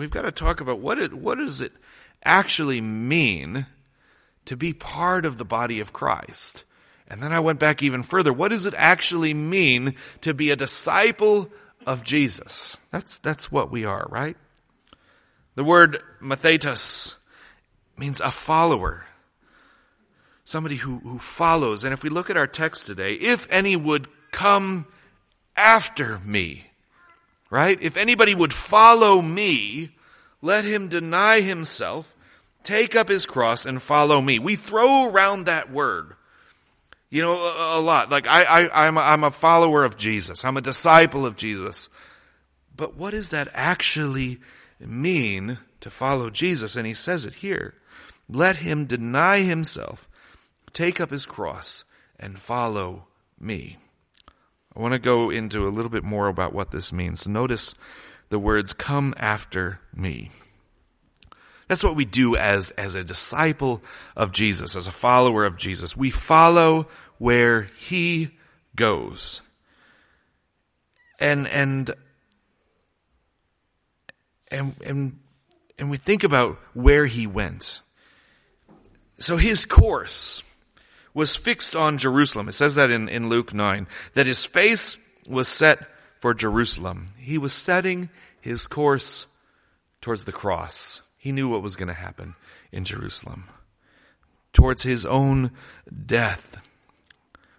we've got to talk about what it, what does it actually mean to be part of the body of Christ? And then I went back even further. What does it actually mean to be a disciple of Jesus? That's, that's what we are, right? The word mathetos means a follower. Somebody who, who follows. And if we look at our text today, if any would come after me, right? If anybody would follow me, let him deny himself, take up his cross, and follow me. We throw around that word, you know, a, a lot. Like I, I, I'm, a, I'm a follower of Jesus. I'm a disciple of Jesus. But what does that actually mean to follow Jesus? And he says it here. Let him deny himself, take up his cross, and follow me. I want to go into a little bit more about what this means. Notice the words, come after me. That's what we do as, as a disciple of Jesus, as a follower of Jesus. We follow where he goes. And, and, and, and, and we think about where he went. So his course, was fixed on Jerusalem. It says that in, in Luke 9, that his face was set for Jerusalem. He was setting his course towards the cross. He knew what was going to happen in Jerusalem. Towards his own death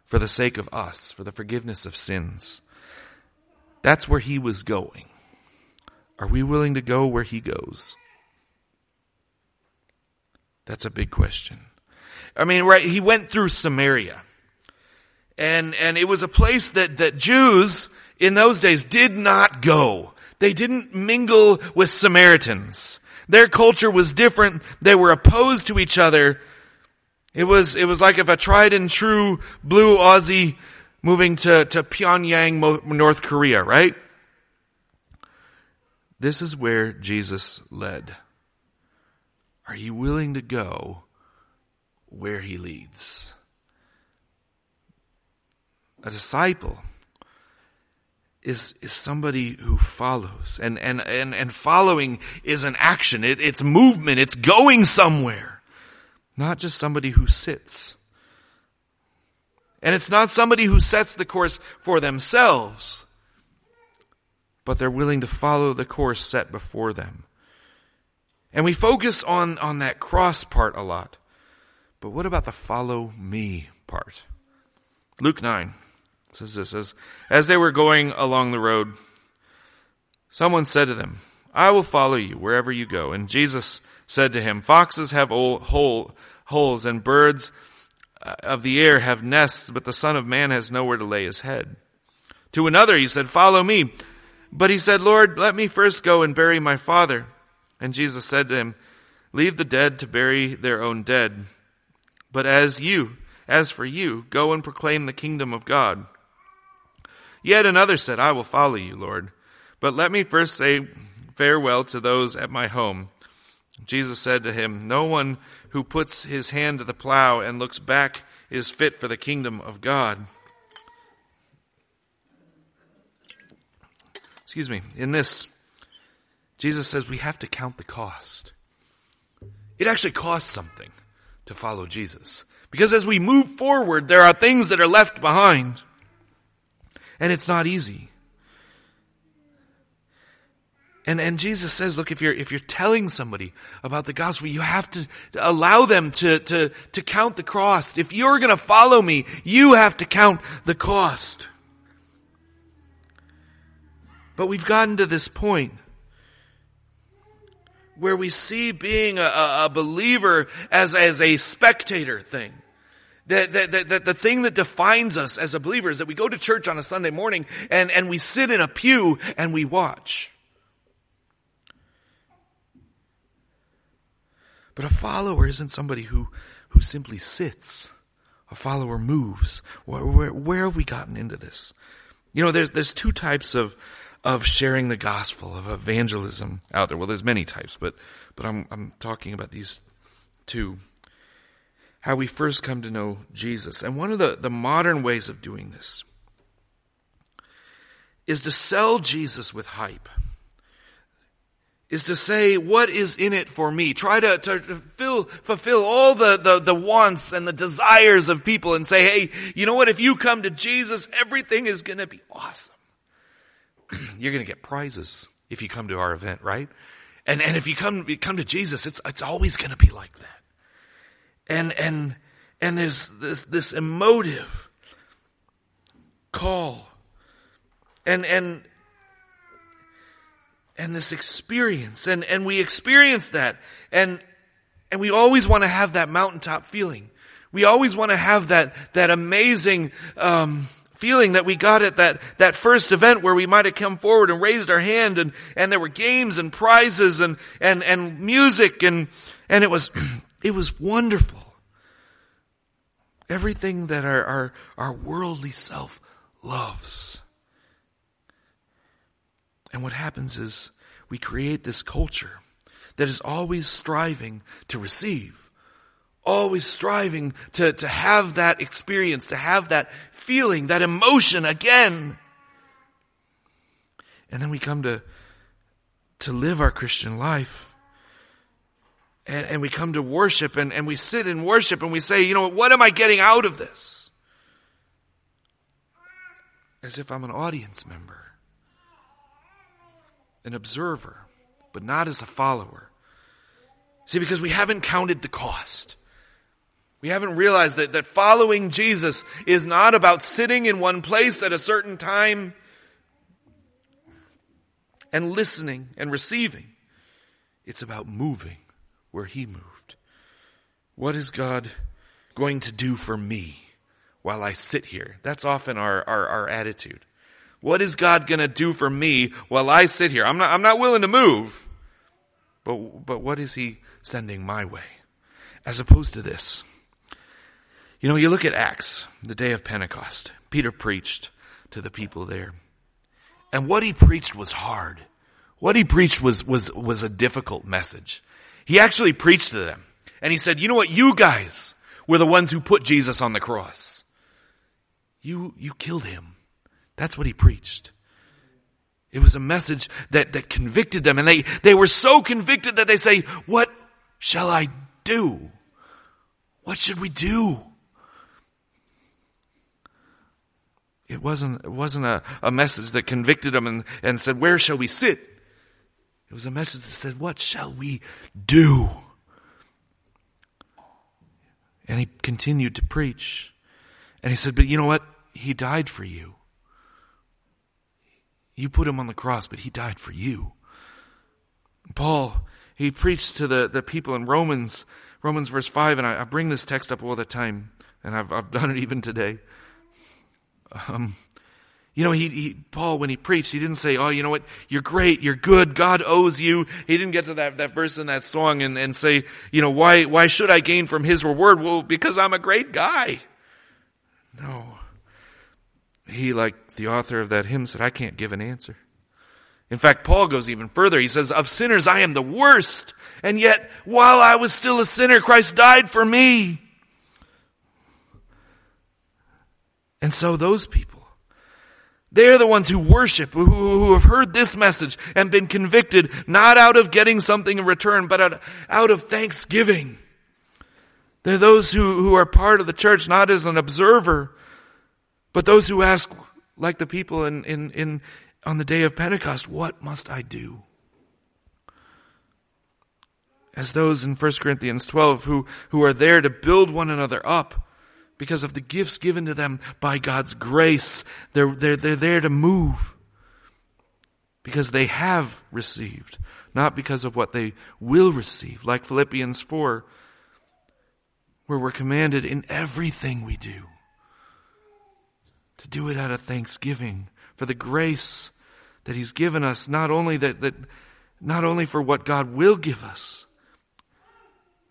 for the sake of us, for the forgiveness of sins. That's where he was going. Are we willing to go where he goes? That's a big question. I mean, right, he went through Samaria. And, and it was a place that, that Jews in those days did not go. They didn't mingle with Samaritans. Their culture was different. They were opposed to each other. It was, it was like if a tried and true blue Aussie moving to, to Pyongyang, North Korea, right? This is where Jesus led. Are you willing to go where he leads. A disciple is, is somebody who follows. And, and, and, and following is an action. It, it's movement. It's going somewhere. Not just somebody who sits. And it's not somebody who sets the course for themselves, but they're willing to follow the course set before them. And we focus on, on that cross part a lot. But what about the follow me part? Luke 9 says this as, as they were going along the road, someone said to them, I will follow you wherever you go. And Jesus said to him, Foxes have hole, holes and birds uh, of the air have nests, but the Son of Man has nowhere to lay his head. To another he said, Follow me. But he said, Lord, let me first go and bury my father. And Jesus said to him, Leave the dead to bury their own dead. But as you, as for you, go and proclaim the kingdom of God. Yet another said, I will follow you, Lord. But let me first say farewell to those at my home. Jesus said to him, No one who puts his hand to the plow and looks back is fit for the kingdom of God. Excuse me. In this, Jesus says we have to count the cost. It actually costs something to follow Jesus. Because as we move forward, there are things that are left behind. And it's not easy. And, and Jesus says, look, if you're, if you're telling somebody about the gospel, you have to allow them to, to, to count the cost. If you're gonna follow me, you have to count the cost. But we've gotten to this point where we see being a, a believer as, as a spectator thing. That, that, that, the thing that defines us as a believer is that we go to church on a Sunday morning and, and we sit in a pew and we watch. But a follower isn't somebody who, who simply sits. A follower moves. Where, where, where have we gotten into this? You know, there's, there's two types of, of sharing the gospel, of evangelism out there. Well, there's many types, but, but I'm, I'm talking about these two. How we first come to know Jesus. And one of the, the modern ways of doing this is to sell Jesus with hype. is to say, what is in it for me? Try to, to, fill, fulfill all the, the, the wants and the desires of people and say, hey, you know what? If you come to Jesus, everything is going to be awesome. You're going to get prizes if you come to our event, right? And, and if you come, you come to Jesus, it's, it's always going to be like that. And, and, and there's this, this emotive call and, and, and this experience and, and we experience that and, and we always want to have that mountaintop feeling. We always want to have that, that amazing, um, feeling that we got at that, that first event where we might have come forward and raised our hand and, and there were games and prizes and, and, and music and, and it was, it was wonderful. Everything that our, our, our worldly self loves. And what happens is we create this culture that is always striving to receive always striving to, to have that experience, to have that feeling, that emotion again. And then we come to, to live our Christian life. And, and we come to worship and, and we sit in worship and we say, you know, what am I getting out of this? As if I'm an audience member, an observer, but not as a follower. See, because we haven't counted the cost. We haven't realized that, that following Jesus is not about sitting in one place at a certain time and listening and receiving. It's about moving where He moved. What is God going to do for me while I sit here? That's often our, our, our attitude. What is God gonna do for me while I sit here? I'm not, I'm not willing to move. But, but what is He sending my way? As opposed to this. You know, you look at Acts, the day of Pentecost. Peter preached to the people there. And what he preached was hard. What he preached was, was, was a difficult message. He actually preached to them. And he said, you know what? You guys were the ones who put Jesus on the cross. You, you killed him. That's what he preached. It was a message that, that convicted them and they, they were so convicted that they say, what shall I do? What should we do? It wasn't, it wasn't a, a message that convicted them and, and said, where shall we sit? It was a message that said, what shall we do? And he continued to preach. And he said, but you know what? He died for you. You put him on the cross, but he died for you. Paul, he preached to the, the people in Romans, Romans verse 5, and I, I bring this text up all the time, and I've, I've done it even today. Um, you know, he, he, Paul, when he preached, he didn't say, oh, you know what, you're great, you're good, God owes you. He didn't get to that, that verse in that song and, and say, you know, why, why should I gain from his reward? Well, because I'm a great guy. No. He, like the author of that hymn said, I can't give an answer. In fact, Paul goes even further. He says, of sinners I am the worst. And yet, while I was still a sinner, Christ died for me. And so those people, they're the ones who worship, who, who have heard this message and been convicted not out of getting something in return, but out, out of thanksgiving. They're those who, who are part of the church, not as an observer, but those who ask, like the people in, in, in, on the day of Pentecost, what must I do? As those in 1 Corinthians 12 who, who are there to build one another up because of the gifts given to them by God's grace. They're, they're, they're there to move because they have received, not because of what they will receive, like Philippians 4, where we're commanded in everything we do to do it out of thanksgiving for the grace that He's given us, not only that, that not only for what God will give us,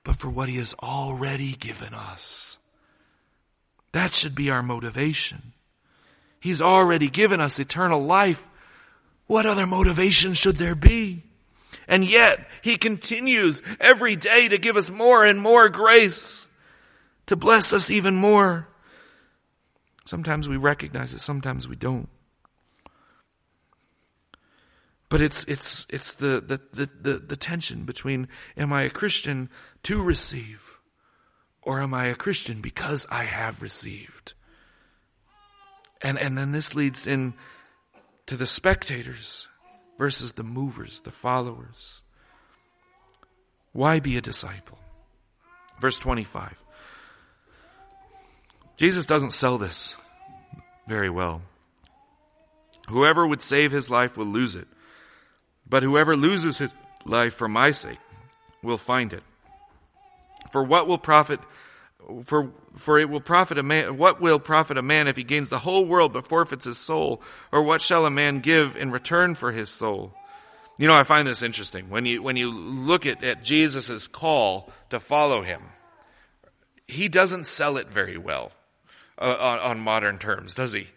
but for what He has already given us. That should be our motivation. He's already given us eternal life. What other motivation should there be? And yet, He continues every day to give us more and more grace, to bless us even more. Sometimes we recognize it, sometimes we don't. But it's, it's, it's the, the, the, the, the tension between am I a Christian to receive or am I a Christian because I have received? And, and then this leads in to the spectators versus the movers, the followers. Why be a disciple? Verse 25. Jesus doesn't sell this very well. Whoever would save his life will lose it, but whoever loses his life for my sake will find it. For what will profit for for it will profit a man what will profit a man if he gains the whole world but forfeits his soul? Or what shall a man give in return for his soul? You know i find this interesting. When you when you look at, at jesus' call to follow him he doesn't sell it very well uh, on, on, modern terms does he?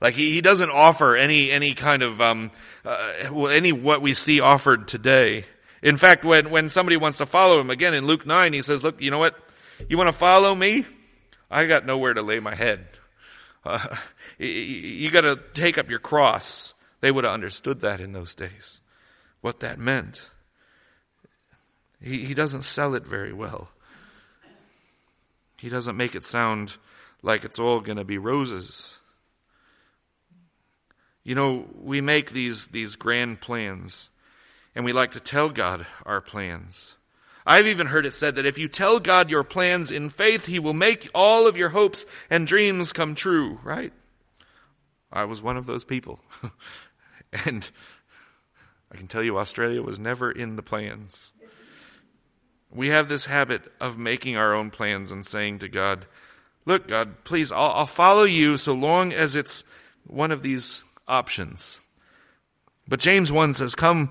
Like he, he doesn't offer any any kind of um uh, any what we see offered today in fact when when somebody wants to follow him again in luke 9 he says look you know what you want to follow me? I got nowhere to lay my head. Uh, you got to take up your cross. They would have understood that in those days, what that meant. He, he doesn't sell it very well. He doesn't make it sound like it's all going to be roses. You know, we make these, these grand plans, and we like to tell God our plans. I've even heard it said that if you tell God your plans in faith, He will make all of your hopes and dreams come true, right? I was one of those people. and I can tell you Australia was never in the plans. We have this habit of making our own plans and saying to God, look, God, please, I'll, I'll follow you so long as it's one of these options. But James 1 says, come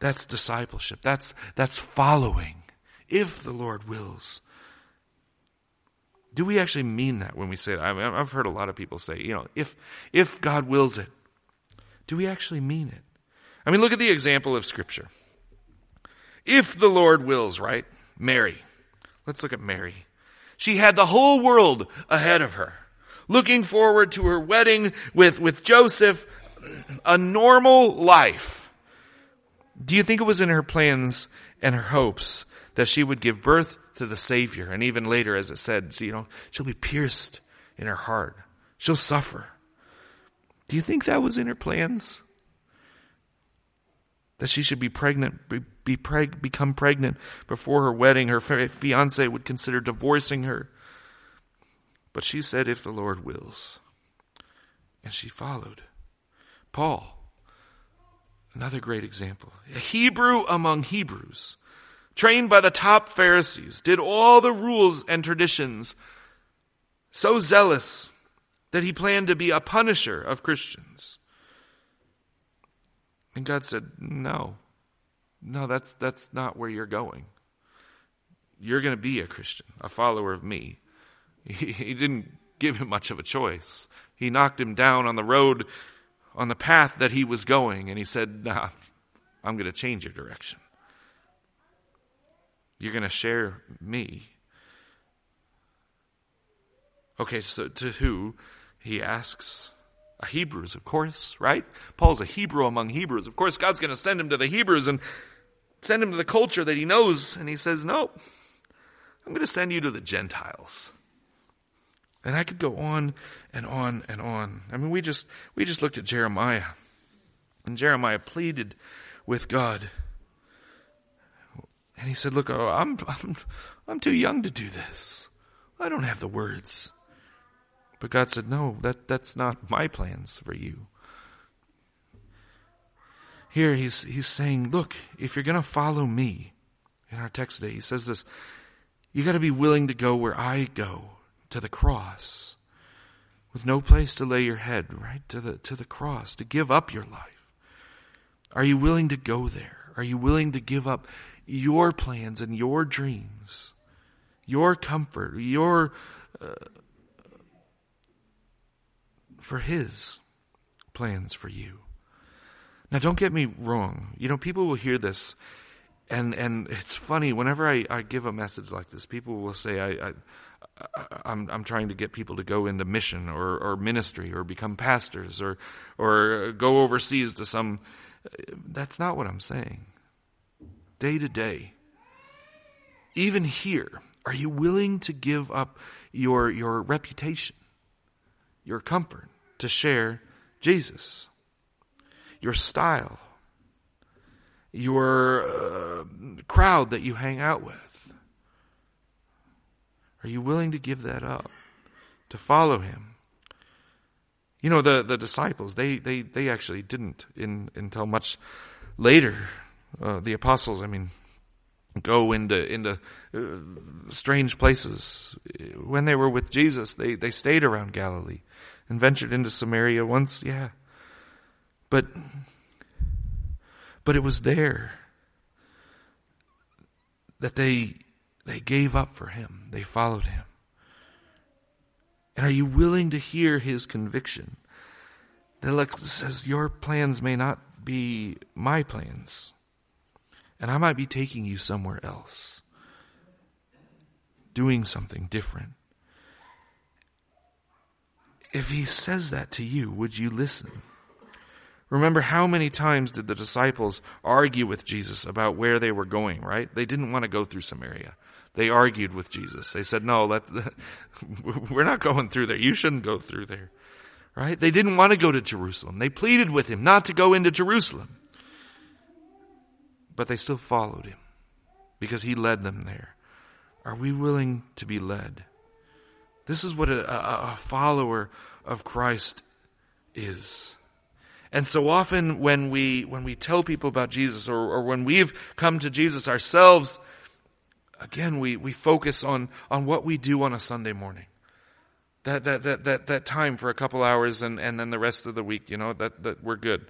That's discipleship. That's, that's following. If the Lord wills. Do we actually mean that when we say that? I mean, I've heard a lot of people say, you know, if, if God wills it. Do we actually mean it? I mean, look at the example of scripture. If the Lord wills, right? Mary. Let's look at Mary. She had the whole world ahead of her, looking forward to her wedding with, with Joseph, a normal life. Do you think it was in her plans and her hopes that she would give birth to the Savior? And even later, as it said, you know, she'll be pierced in her heart. She'll suffer. Do you think that was in her plans? That she should be pregnant, be, be preg, become pregnant before her wedding. Her fiance would consider divorcing her. But she said, if the Lord wills. And she followed. Paul Another great example. A Hebrew among Hebrews, trained by the top Pharisees, did all the rules and traditions, so zealous that he planned to be a punisher of Christians. And God said, No, no, that's, that's not where you're going. You're going to be a Christian, a follower of me. He, he didn't give him much of a choice. He knocked him down on the road on the path that he was going, and he said, Nah, I'm going to change your direction. You're going to share me. Okay, so to who? He asks. A Hebrews, of course, right? Paul's a Hebrew among Hebrews. Of course, God's going to send him to the Hebrews and send him to the culture that he knows. And he says, No, I'm going to send you to the Gentiles. And I could go on and on and on. I mean, we just, we just looked at Jeremiah. And Jeremiah pleaded with God. And he said, look, oh, I'm, I'm, I'm too young to do this. I don't have the words. But God said, no, that, that's not my plans for you. Here he's, he's saying, look, if you're going to follow me, in our text today, he says this, you got to be willing to go where I go to the cross with no place to lay your head, right? To the, to the cross, to give up your life. Are you willing to go there? Are you willing to give up your plans and your dreams, your comfort, your uh, for His plans for you? Now, don't get me wrong. You know, people will hear this, and and it's funny. Whenever I, I give a message like this, people will say, I, I I'm, I'm trying to get people to go into mission or, or ministry or become pastors or, or go overseas to some. That's not what I'm saying. Day to day, even here, are you willing to give up your, your reputation, your comfort to share Jesus, your style, your uh, crowd that you hang out with? Are you willing to give that up to follow him? You know, the, the disciples, they, they, they actually didn't in, until much later. Uh, the apostles, I mean, go into, into uh, strange places. When they were with Jesus, they, they stayed around Galilee and ventured into Samaria once, yeah. But, but it was there that they they gave up for him. They followed him. And are you willing to hear his conviction? That like says, Your plans may not be my plans. And I might be taking you somewhere else, doing something different. If he says that to you, would you listen? Remember how many times did the disciples argue with Jesus about where they were going, right? They didn't want to go through Samaria. They argued with Jesus. They said, no, let, we're not going through there. You shouldn't go through there. Right? They didn't want to go to Jerusalem. They pleaded with him not to go into Jerusalem. But they still followed him because he led them there. Are we willing to be led? This is what a, a, a follower of Christ is. And so often when we, when we tell people about Jesus or, or when we've come to Jesus ourselves, again, we, we focus on, on what we do on a Sunday morning. That, that, that, that, that time for a couple hours and, and then the rest of the week, you know, that, that we're good.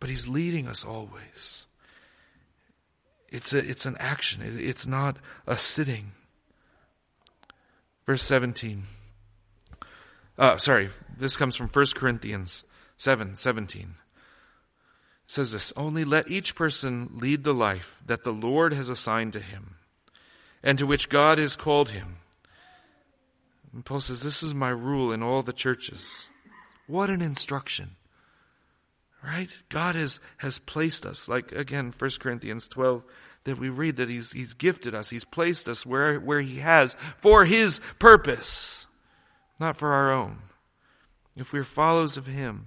But He's leading us always. It's a, it's an action. It's not a sitting. Verse 17. Uh, sorry, this comes from 1 Corinthians 7, 17 says this Only let each person lead the life that the Lord has assigned to him and to which God has called him. And Paul says, This is my rule in all the churches. What an instruction. Right? God has, has placed us, like again, 1 Corinthians 12, that we read that He's, He's gifted us. He's placed us where, where He has for His purpose, not for our own. If we're followers of Him,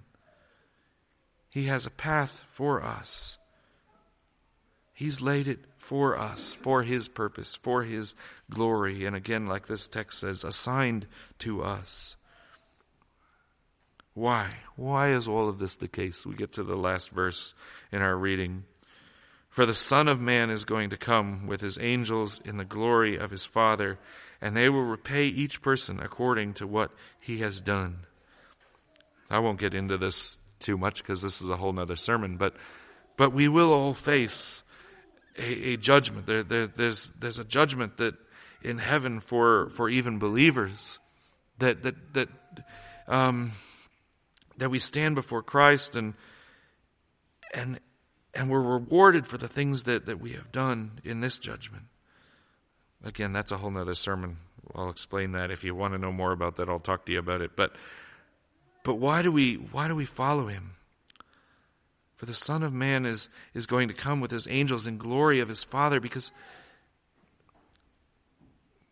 he has a path for us. He's laid it for us, for His purpose, for His glory. And again, like this text says, assigned to us. Why? Why is all of this the case? We get to the last verse in our reading. For the Son of Man is going to come with his angels in the glory of his Father, and they will repay each person according to what he has done. I won't get into this too much because this is a whole nother sermon, but, but we will all face a, a judgment. There, there, there's, there's a judgment that in heaven for, for even believers that, that, that, um, that we stand before Christ and, and, and we're rewarded for the things that, that we have done in this judgment. Again, that's a whole nother sermon. I'll explain that. If you want to know more about that, I'll talk to you about it. But, but why do we, why do we follow him? For the Son of Man is, is going to come with his angels in glory of his Father because,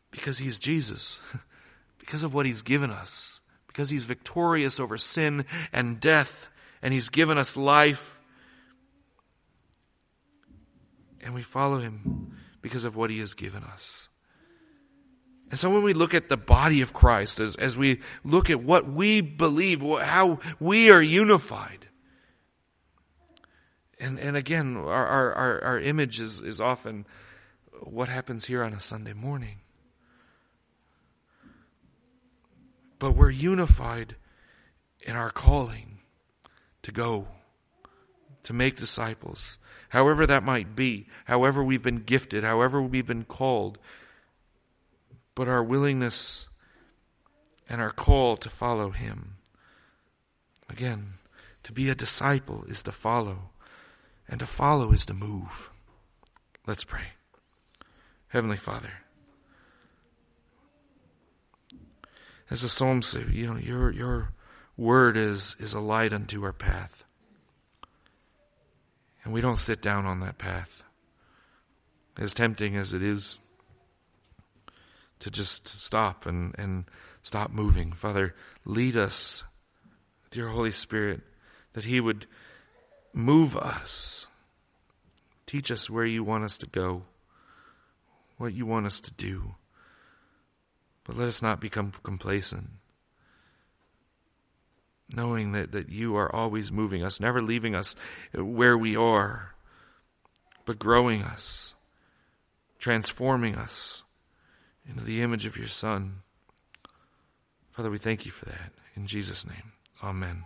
because he's Jesus, because of what he's given us, because he's victorious over sin and death, and he's given us life. And we follow him because of what he has given us. And so when we look at the body of Christ, as, as we look at what we believe, how we are unified, and, and again, our, our, our image is, is often what happens here on a Sunday morning. But we're unified in our calling to go, to make disciples, however that might be, however we've been gifted, however we've been called, but our willingness and our call to follow Him. Again, to be a disciple is to follow, and to follow is to move. Let's pray. Heavenly Father, as the psalm says, you know, your your word is is a light unto our path. And we don't sit down on that path. As tempting as it is to just stop and, and stop moving. Father, lead us with your Holy Spirit that He would move us. Teach us where you want us to go, what you want us to do. But let us not become complacent. Knowing that, that you are always moving us, never leaving us uh, where we are, but growing us, transforming us into the image of your Son. Father, we thank you for that. In Jesus' name, amen.